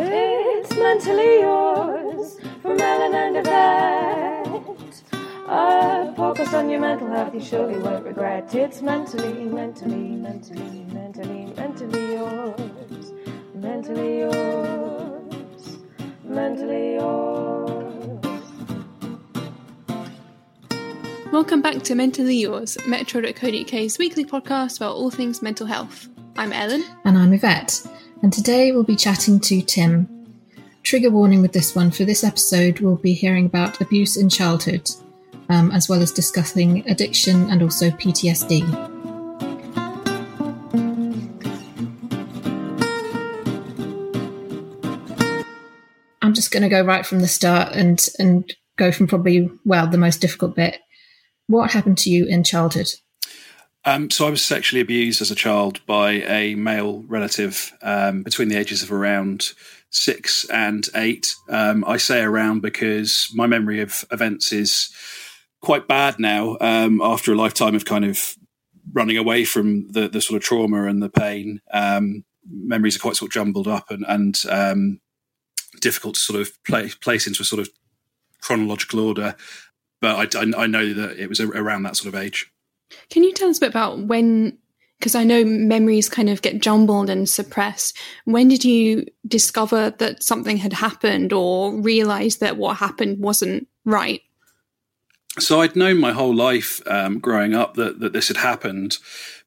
It's mentally yours from Ellen and Yvette. A podcast on your mental health you surely won't regret. It's mentally, mentally, mentally, mentally, mentally yours. Mentally yours. Mentally yours. Welcome back to Mentally Yours, Metro.co.uk's weekly podcast about all things mental health. I'm Ellen. And I'm Yvette, and today we'll be chatting to Tim. Trigger warning with this one for this episode, we'll be hearing about abuse in childhood, um, as well as discussing addiction and also PTSD. I'm just going to go right from the start and, and go from probably, well, the most difficult bit. What happened to you in childhood? Um, so I was sexually abused as a child by a male relative um, between the ages of around six and eight. Um, I say around because my memory of events is quite bad now um, after a lifetime of kind of running away from the, the sort of trauma and the pain. Um, memories are quite sort of jumbled up and, and um, difficult to sort of place into a sort of chronological order. But I, I, I know that it was around that sort of age. Can you tell us a bit about when, because I know memories kind of get jumbled and suppressed. When did you discover that something had happened or realize that what happened wasn't right? So I'd known my whole life um, growing up that, that this had happened,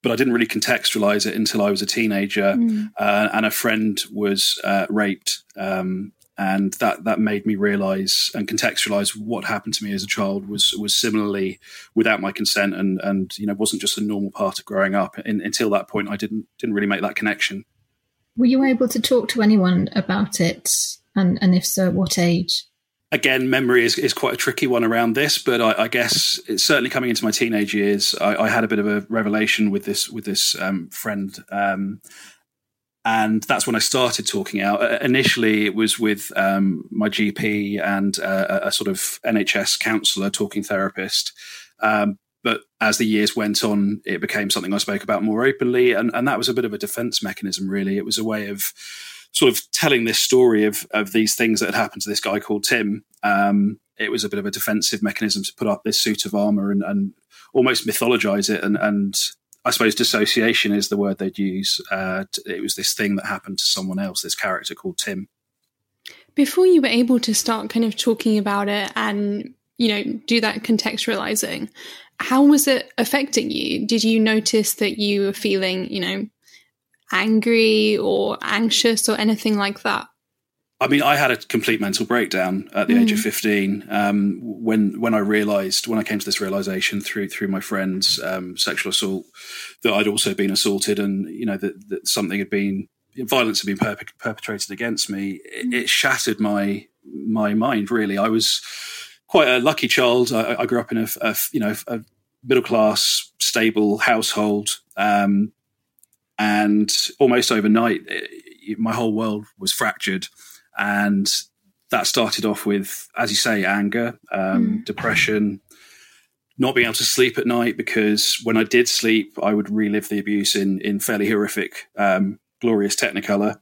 but I didn't really contextualize it until I was a teenager. Mm. Uh, and a friend was uh, raped um, and that that made me realize and contextualize what happened to me as a child was was similarly without my consent and and you know wasn't just a normal part of growing up. And until that point i didn't didn't really make that connection. Were you able to talk to anyone about it? And and if so at what age? Again, memory is, is quite a tricky one around this, but I, I guess it's certainly coming into my teenage years. I, I, had a bit of a revelation with this with this um, friend, um, and that's when I started talking out. Uh, initially, it was with um, my GP and uh, a sort of NHS counsellor, talking therapist. Um, but as the years went on, it became something I spoke about more openly, and, and that was a bit of a defence mechanism. Really, it was a way of sort of telling this story of of these things that had happened to this guy called Tim. Um, it was a bit of a defensive mechanism to put up this suit of armor and, and almost mythologize it and, and I suppose dissociation is the word they'd use. Uh, it was this thing that happened to someone else, this character called Tim. Before you were able to start kind of talking about it and, you know, do that contextualizing, how was it affecting you? Did you notice that you were feeling, you know, angry or anxious or anything like that? I mean, I had a complete mental breakdown at the mm. age of mm. fifteen um, when when I realised when I came to this realization through through my friend's um, sexual assault that I'd also been assaulted, and you know that, that something had been violence had been perp- perpetrated against me. It, mm. it, shattered my my mind. Really, I was quite a lucky child. I, I grew up in a, a you know a middle class, stable household, um, and almost overnight, it, my whole world was fractured and that started off with, as you say, anger, um, mm. depression, not being able to sleep at night because when I did sleep, I would relive the abuse in in fairly horrific, um, glorious Technicolor,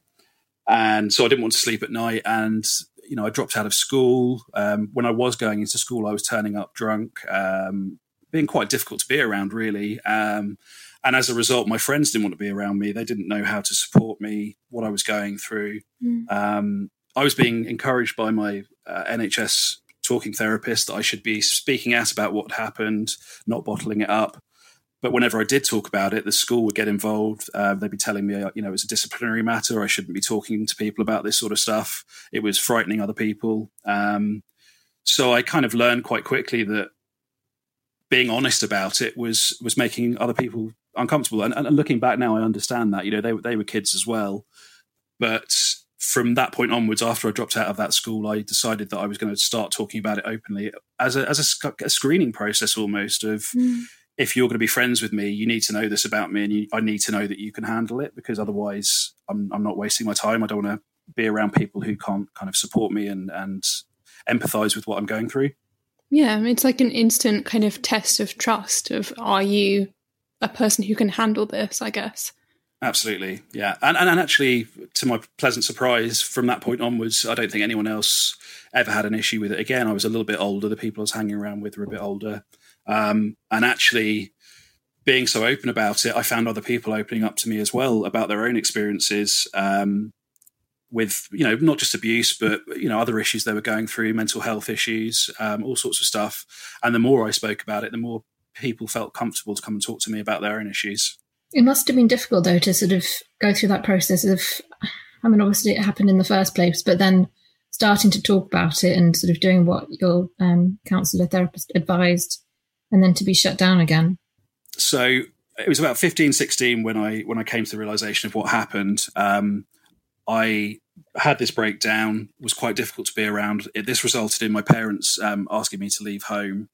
and so I didn't want to sleep at night. And you know, I dropped out of school. Um, when I was going into school, I was turning up drunk, um, being quite difficult to be around, really. Um, and as a result, my friends didn't want to be around me. They didn't know how to support me, what I was going through. Mm. I was being encouraged by my uh, NHS talking therapist that I should be speaking out about what happened, not bottling it up. But whenever I did talk about it, the school would get involved. Uh, they'd be telling me, uh, you know, it's a disciplinary matter. I shouldn't be talking to people about this sort of stuff. It was frightening other people. Um, so I kind of learned quite quickly that being honest about it was was making other people uncomfortable. And, and looking back now, I understand that. You know, they they were kids as well, but from that point onwards, after I dropped out of that school, I decided that I was going to start talking about it openly as a, as a, a screening process almost of mm. if you're going to be friends with me, you need to know this about me and you, I need to know that you can handle it because otherwise I'm, I'm not wasting my time. I don't want to be around people who can't kind of support me and, and empathize with what I'm going through. Yeah, it's like an instant kind of test of trust of are you a person who can handle this, I guess. Absolutely, yeah, and, and actually, to my pleasant surprise, from that point onwards, I don't think anyone else ever had an issue with it. Again, I was a little bit older. The people I was hanging around with were a bit older, um, and actually, being so open about it, I found other people opening up to me as well about their own experiences um, with, you know, not just abuse, but you know, other issues they were going through, mental health issues, um, all sorts of stuff. And the more I spoke about it, the more people felt comfortable to come and talk to me about their own issues. It must have been difficult though to sort of go through that process of, I mean, obviously it happened in the first place, but then starting to talk about it and sort of doing what your um, counselor therapist advised, and then to be shut down again. So it was about 15, 16 when I when I came to the realization of what happened. Um, I had this breakdown. Was quite difficult to be around. It, this resulted in my parents um, asking me to leave home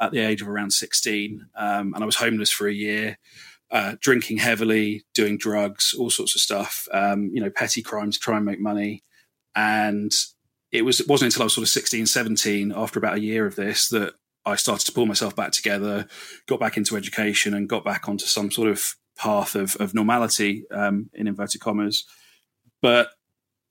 at the age of around 16, um, and I was homeless for a year uh, drinking heavily, doing drugs, all sorts of stuff. Um, you know, petty crimes try and make money. And it was it wasn't until I was sort of 16, 17, after about a year of this, that I started to pull myself back together, got back into education, and got back onto some sort of path of, of normality, um, in inverted commas. But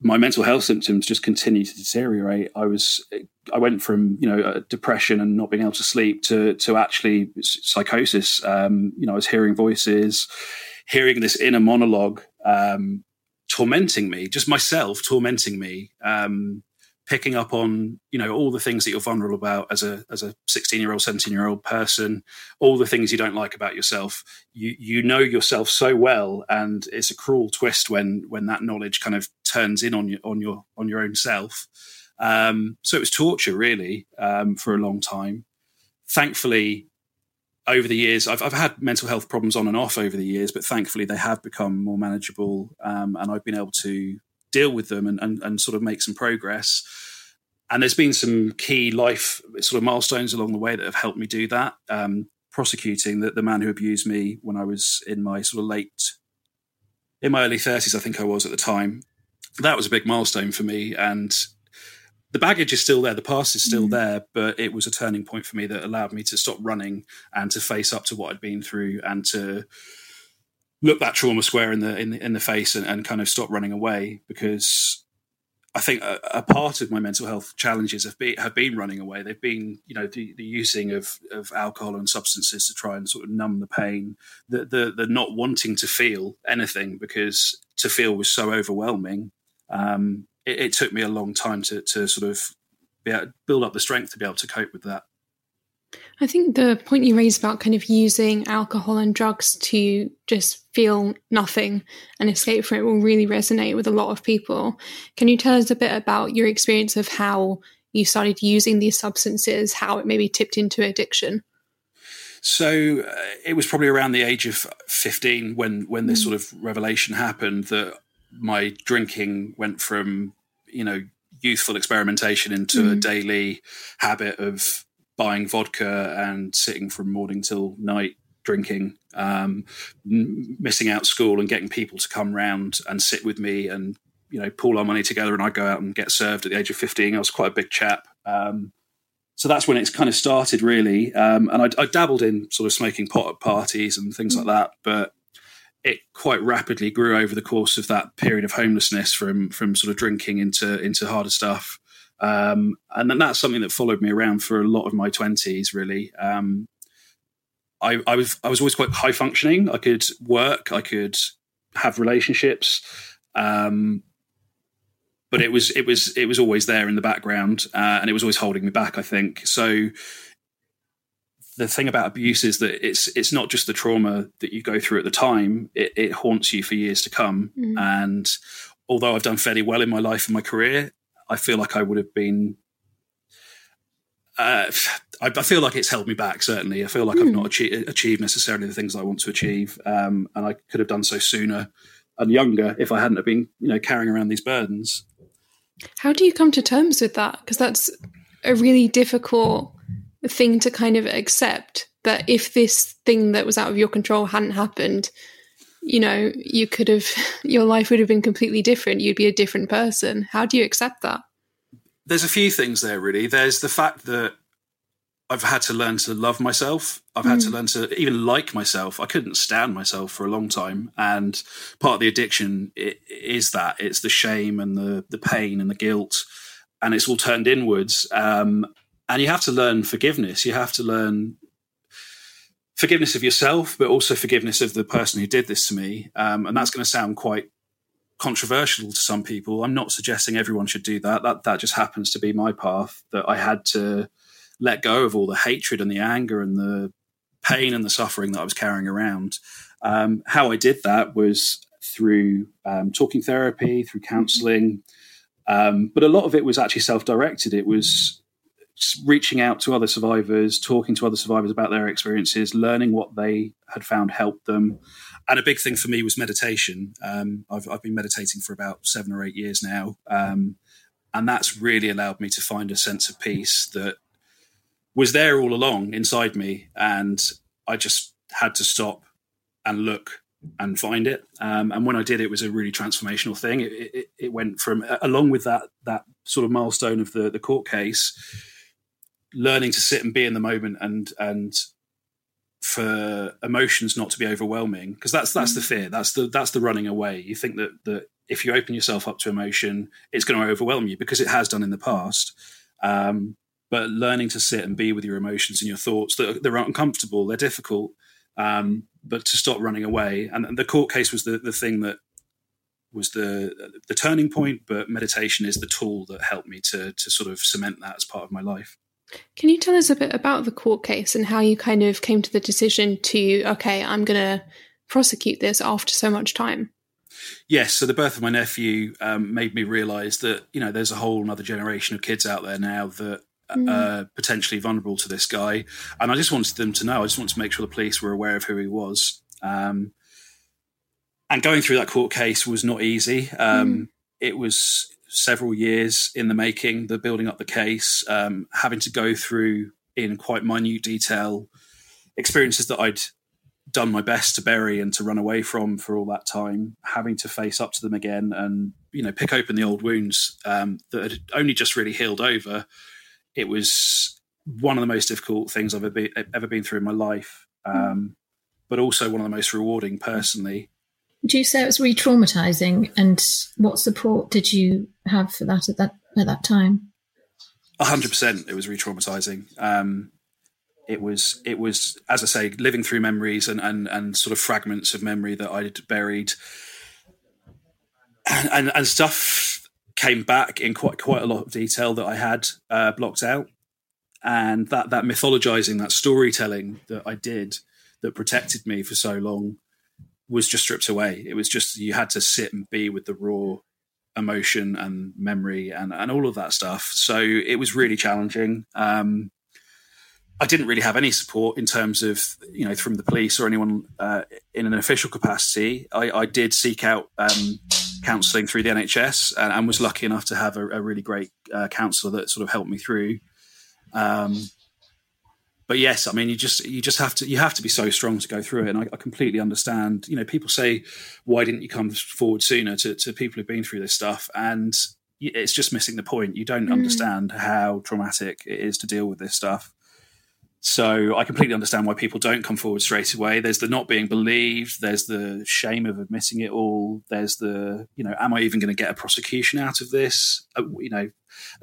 my mental health symptoms just continued to deteriorate. I was, I went from you know depression and not being able to sleep to to actually psychosis. Um, you know, I was hearing voices, hearing this inner monologue um, tormenting me, just myself tormenting me. Um, picking up on you know all the things that you're vulnerable about as a as a 16 year old 17 year old person all the things you don't like about yourself you you know yourself so well and it's a cruel twist when when that knowledge kind of turns in on your on your on your own self um, so it was torture really um, for a long time thankfully over the years, I've, I've had mental health problems on and off over the years, but thankfully they have become more manageable, um, and I've been able to deal with them and, and, and sort of make some progress. And there's been some key life sort of milestones along the way that have helped me do that. Um, prosecuting the, the man who abused me when I was in my sort of late, in my early 30s, I think I was at the time. That was a big milestone for me. And the baggage is still there, the past is still mm. there, but it was a turning point for me that allowed me to stop running and to face up to what I'd been through and to look that trauma square in the in the, in the face and, and kind of stop running away because I think a, a, part of my mental health challenges have been have been running away. They've been, you know, the, the using of, of alcohol and substances to try and sort of numb the pain, the, the the not wanting to feel anything because to feel was so overwhelming. Um, it, it, took me a long time to to sort of be able, build up the strength to be able to cope with that. I think the point you raised about kind of using alcohol and drugs to just feel nothing and escape from it will really resonate with a lot of people. Can you tell us a bit about your experience of how you started using these substances, how it maybe tipped into addiction? So uh, it was probably around the age of 15 when when this mm. sort of revelation happened that my drinking went from, you know, youthful experimentation into mm. a daily habit of buying vodka and sitting from morning till night drinking, um, missing out school and getting people to come round and sit with me and you know pool our money together and I go out and get served at the age of 15. I was quite a big chap. Um, so that's when it's kind of started really. Um, and I, I, dabbled in sort of smoking pot at parties and things like that, but it quite rapidly grew over the course of that period of homelessness from from sort of drinking into into harder stuff. Um, and then that's something that followed me around for a lot of my twenties. Really, um, I, I, was I was always quite high functioning. I could work, I could have relationships, um, but it was it was it was always there in the background, uh, and it was always holding me back. I think so. The thing about abuse is that it's it's not just the trauma that you go through at the time; it, it haunts you for years to come. Mm. And although I've done fairly well in my life and my career, I feel like I would have been. Uh, I, I, feel like it's held me back. Certainly, I feel like mm. I've hmm. not achieved, achieved, necessarily the things I want to achieve, um, and I could have done so sooner and younger if I hadn't have been, you know, carrying around these burdens. How do you come to terms with that? Because that's a really difficult thing to kind of accept. That if this thing that was out of your control hadn't happened, you know, you could have, your life would have been completely different. You'd be a different person. How do you accept that? There's a few things there, really. There's the fact that I've had to learn to love myself. I've had to learn to even like myself. I couldn't stand myself for a long time, and part of the addiction is that it's the shame and the the pain and the guilt, and it's all turned inwards. Um, and you have to learn forgiveness. You have to learn forgiveness of yourself, but also forgiveness of the person who did this to me. Um, and that's going to sound quite controversial to some people. I'm not suggesting everyone should do that. That that just happens to be my path. That I had to let go of all the hatred and the anger and the pain and the suffering that I was carrying around. Um, how I did that was through um, talking therapy, through counselling, um, but a lot of it was actually self-directed. It was reaching out to other survivors, talking to other survivors about their experiences, learning what they had found helped them. And a big thing for me was meditation. Um, I've, I've, been meditating for about seven or eight years now. Um, and that's really allowed me to find a sense of peace that was there all along inside me. And I just had to stop and look and find it. Um, and when I did, it was a really transformational thing. It, it, it, went from, along with that, that sort of milestone of the, the court case, learning to sit and be in the moment and and for emotions not to be overwhelming because that's that's the mm. fear. That's the that's the running away. You think that that if you open yourself up to emotion it's going to overwhelm you because it has done in the past. Um, but learning to sit and be with your emotions and your thoughts that they're uncomfortable they're difficult um, but to stop running away. And the court case was the, the thing that was the the turning point but meditation is the tool that helped me to to sort of cement that as part of my life can you tell us a bit about the court case and how you kind of came to the decision to, okay, I'm going to prosecute this after so much time? Yes, so the birth of my nephew um, made me realise that you know there's a whole another generation of kids out there now that mm. are potentially vulnerable to this guy, and I just wanted them to know. I just wanted to make sure the police were aware of who he was. Um, and going through that court case was not easy. Um, mm. It was several years in the making, the building up the case, um, having to go through in quite minute detail experiences that I'd done my best to bury and to run away from for all that time, having to face up to them again and you know pick open the old wounds um, that had only just really healed over. It was one of the most difficult things I've ever been, ever been through in my life, um, but also one of the most rewarding personally. Would you say it was re-traumatizing? And what support did you have for that at that at that time? hundred percent. It was re-traumatizing. Um, it was it was as I say, living through memories and and and sort of fragments of memory that I'd buried, and and, and stuff came back in quite quite a lot of detail that I had uh, blocked out, and that that mythologizing, that storytelling that I did that protected me for so long was just stripped away. It was just you had to sit and be with the raw emotion and memory and, and all of that stuff. So it was really challenging. Um, I didn't really have any support in terms of you know from the police or anyone uh, in an official capacity. I, I did seek out um, counselling through the NHS and, and, was lucky enough to have a, a really great uh, counsellor that sort of helped me through. Um, but yes, I mean, you just you just have to you have to be so strong to go through it, and I, I, completely understand. You know, people say, "Why didn't you come forward sooner?" To, to people who've been through this stuff, and it's just missing the point. You don't mm. understand how traumatic it is to deal with this stuff. So I completely understand why people don't come forward straight away. There's the not being believed. There's the shame of admitting it all. There's the, you know, am I even going to get a prosecution out of this? Uh, you know,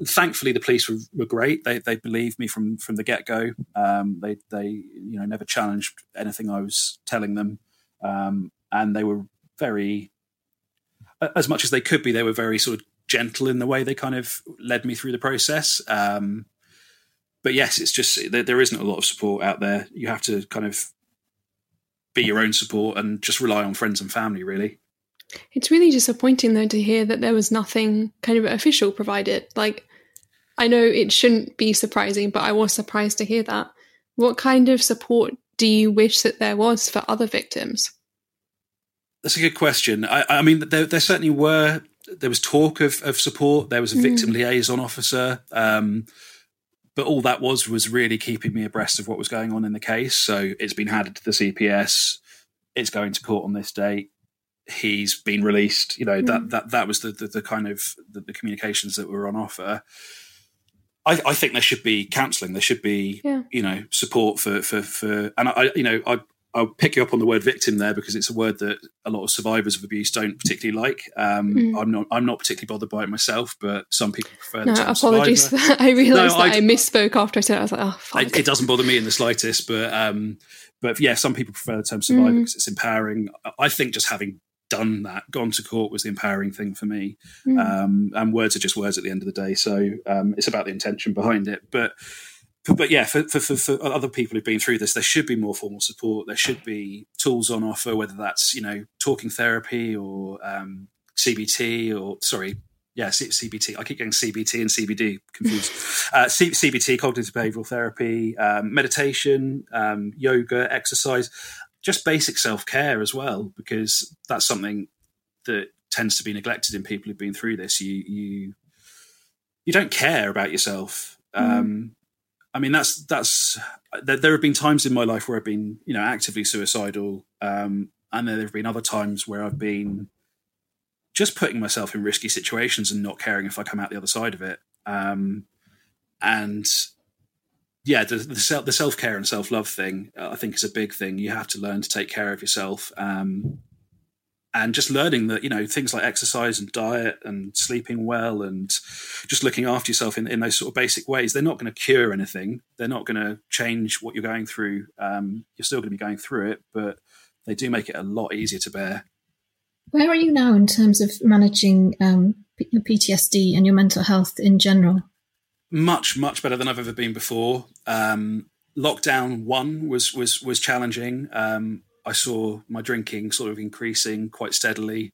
thankfully the police were, were, great. They they believed me from from the get go. Um, they they you know never challenged anything I was telling them, um, and they were very, as much as they could be, they were very sort of gentle in the way they kind of led me through the process. Um, but yes, it's just there, there isn't a lot of support out there. You have to kind of be your own support and just rely on friends and family, really. It's really disappointing though to hear that there was nothing kind of official provided. Like, I know it shouldn't be surprising, but I was surprised to hear that. What kind of support do you wish that there was for other victims? That's a good question. I, I mean, there, there, certainly were. There was talk of, of support. There was a victim mm. liaison officer. Um, but all that was was really keeping me abreast of what was going on in the case. So it's been handed to the CPS. It's going to court on this date. He's been released. You know mm. that that that was the, the, the kind of the, the, communications that were on offer. I, I, think there should be counselling. There should be, yeah. you know, support for for for. And I, you know, I I'll pick you up on the word victim there because it's a word that a lot of survivors of abuse don't particularly like. Um, mm. I'm not I'm not particularly bothered by it myself, but some people prefer. No, apologies. I realised no, that I, I, misspoke after I said it. I was like, oh, fuck. it doesn't bother me in the slightest, but um, but yeah, some people prefer the term survivor mm. because it's empowering. I think just having done that, gone to court was the empowering thing for me. Mm. Um, and words are just words at the end of the day. So um, it's about the intention behind it. But but yeah, for, for, for, for, other people who've been through this, there should be more formal support. There should be tools on offer, whether that's you know talking therapy or um, CBT or sorry, yeah, C- CBT. I keep getting CBT and CBD confused. uh, C- CBT, cognitive behavioral therapy, um, meditation, um, yoga, exercise just basic self care as well, because that's something that tends to be neglected in people who've been through this. You you you don't care about yourself. Mm. Um, I mean, that's that's there, there, have been times in my life where I've been you know actively suicidal, um, and there have been other times where I've been just putting myself in risky situations and not caring if I come out the other side of it. Um, and yeah, the the, self, care and self love thing, uh, I think, is a big thing. You have to learn to take care of yourself, um, and just learning that you know things like exercise and diet and sleeping well and just looking after yourself in, in those sort of basic ways. They're not going to cure anything. They're not going to change what you're going through. Um, you're still going to be going through it, but they do make it a lot easier to bear. Where are you now in terms of managing um, your PTSD and your mental health in general? Much much better than I've ever been before. Um, lockdown one was was was challenging. Um, I saw my drinking sort of increasing quite steadily.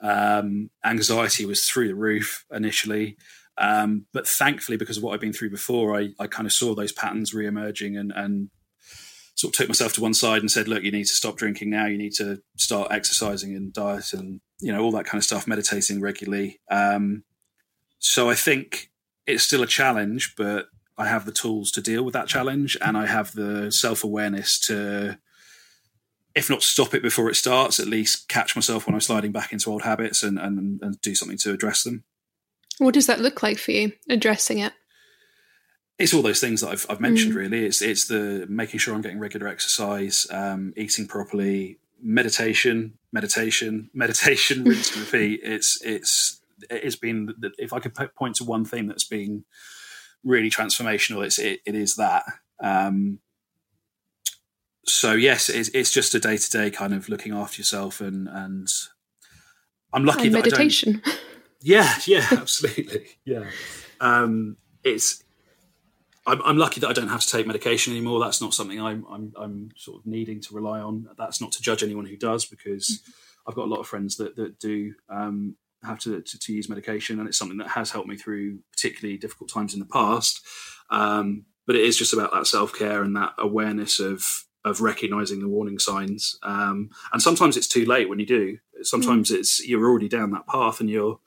Um, anxiety was through the roof initially, um, but thankfully, because of what I've been through before, I, I kind of saw those patterns re-emerging and, and sort of took myself to one side and said, "Look, you need to stop drinking now. You need to start exercising and diet and you know all that kind of stuff, meditating regularly." Um, so I think it's still a challenge, but I have the tools to deal with that challenge, and I have the self awareness to, if not stop it before it starts, at least catch myself when I'm sliding back into old habits and and, and do something to address them. What does that look like for you, addressing it? It's all those things that I've, I've mentioned. Mm. Really, it's it's the making sure I'm getting regular exercise, um, eating properly, meditation, meditation, meditation, rinse and repeat. It's it's it's been if I could point to one thing that's been really transformational, it's it, it is that. Um, so yes, it's, it's just a day to day kind of looking after yourself, and and I'm lucky and that meditation. I don't, yeah, yeah, absolutely, yeah. Um, it's I'm, I'm, lucky that I don't have to take medication anymore. That's not something I'm, I'm, I'm sort of needing to rely on. That's not to judge anyone who does, because mm-hmm. I've got a lot of friends that that do. Um, have to, to, to, use medication, and it's something that has helped me through particularly difficult times in the past. Um, but it is just about that self care and that awareness of of recognizing the warning signs. Um, and sometimes it's too late when you do. Sometimes mm. it's you're already down that path and you're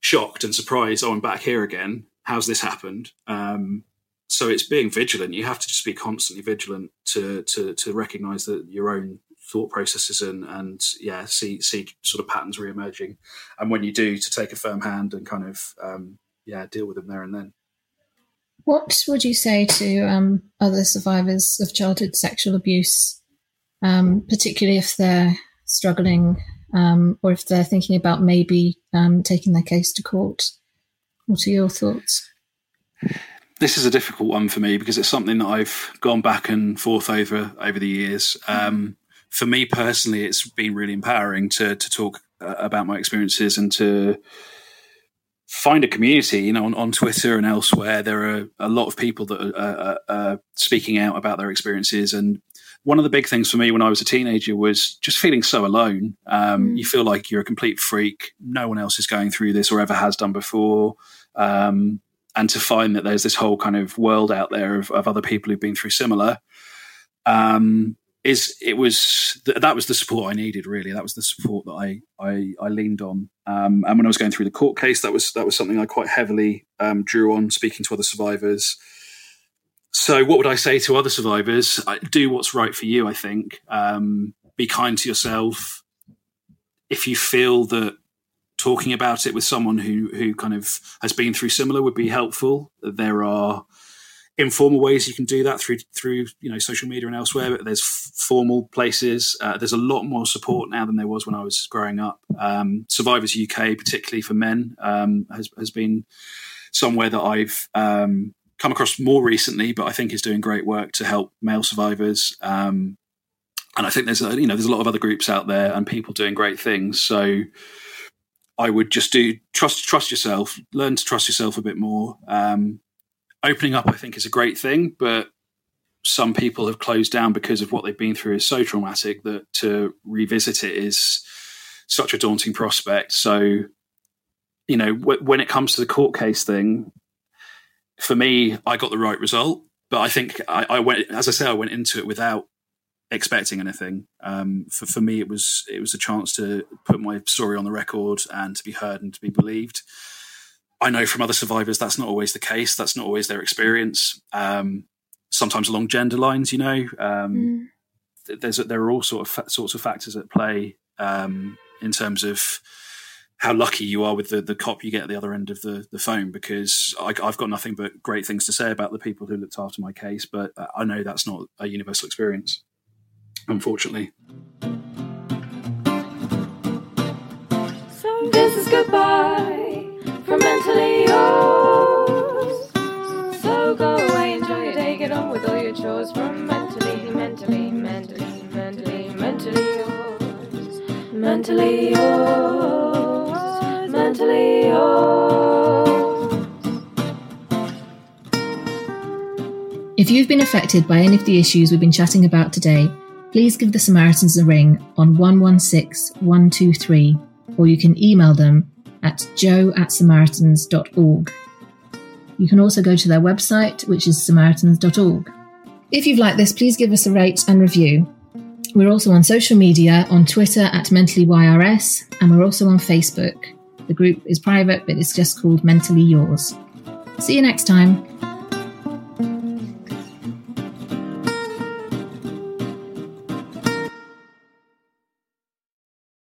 shocked and surprised. Oh, I'm back here again. How's this happened? Um, so it's being vigilant. You have to just be constantly vigilant to to to recognize that your own thought processes and and yeah see see sort of patterns re-emerging. And when you do to take a firm hand and kind of um, yeah deal with them there and then. What would you say to um, other survivors of childhood sexual abuse um, particularly if they're struggling um, or if they're thinking about maybe um, taking their case to court? What are your thoughts? This is a difficult one for me because it's something that I've gone back and forth over over the years. Um, for me personally, it's been really empowering to to talk uh, about my experiences and to find a community. You know, on, on Twitter and elsewhere, there are a lot of people that are, are, are speaking out about their experiences. And one of the big things for me when I was a teenager was just feeling so alone. Um, mm. You feel like you're a complete freak. No one else is going through this or ever has done before. Um, and to find that there's this whole kind of world out there of, of other people who've been through similar um, is it was th- that was the support I needed really. That was the support that I I, I leaned on. Um, and when I was going through the court case, that was that was something I quite heavily um, drew on, speaking to other survivors. So, what would I say to other survivors? I, do what's right for you. I think um, be kind to yourself. If you feel that talking about it with someone who who kind of has been through similar would be helpful. There are informal ways you can do that through through you know social media and elsewhere. But there's f- formal places. Uh, there's a lot more support now than there was when I was growing up. Um, Survivors UK, particularly for men, um, has has been somewhere that I've um, come across more recently, but I think is doing great work to help male survivors. Um, and I think there's a, you know there's a lot of other groups out there and people doing great things. So I would just do trust trust yourself, learn to trust yourself a bit more. Um, opening up, I think, is a great thing, but some people have closed down because of what they've been through is so traumatic that to revisit it is such a daunting prospect. So, you know, w- when it comes to the court case thing, for me, I got the right result, but I think I, I went, as I say, I went into it without expecting anything. Um, for for me, it was it was a chance to put my story on the record and to be heard and to be believed. I know from other survivors that's not always the case. That's not always their experience. Um, sometimes along gender lines, you know, um, mm. there's there are all sort of fa- sorts of factors at play um, in terms of how lucky you are with the, the cop you get at the other end of the, the phone because I, have got nothing but great things to say about the people who looked after my case, but I know that's not a universal experience, unfortunately. So this is goodbye from mentally yours. So go away, enjoy your day, get on with all your chores from mentally, mentally, mentally, mentally, mentally yours. Mentally yours mentally yours. If you've been affected by any of the issues we've been chatting about today, please give the Samaritans a ring on 116 123 or you can email them at jo at samaritans.org. You can also go to their website, which is samaritans.org. If you've liked this, please give us a rate and review. We're also on social media on Twitter at MentallyYRS, and we're also on Facebook. The group is private, but it's just called Mentally Yours. See you next time.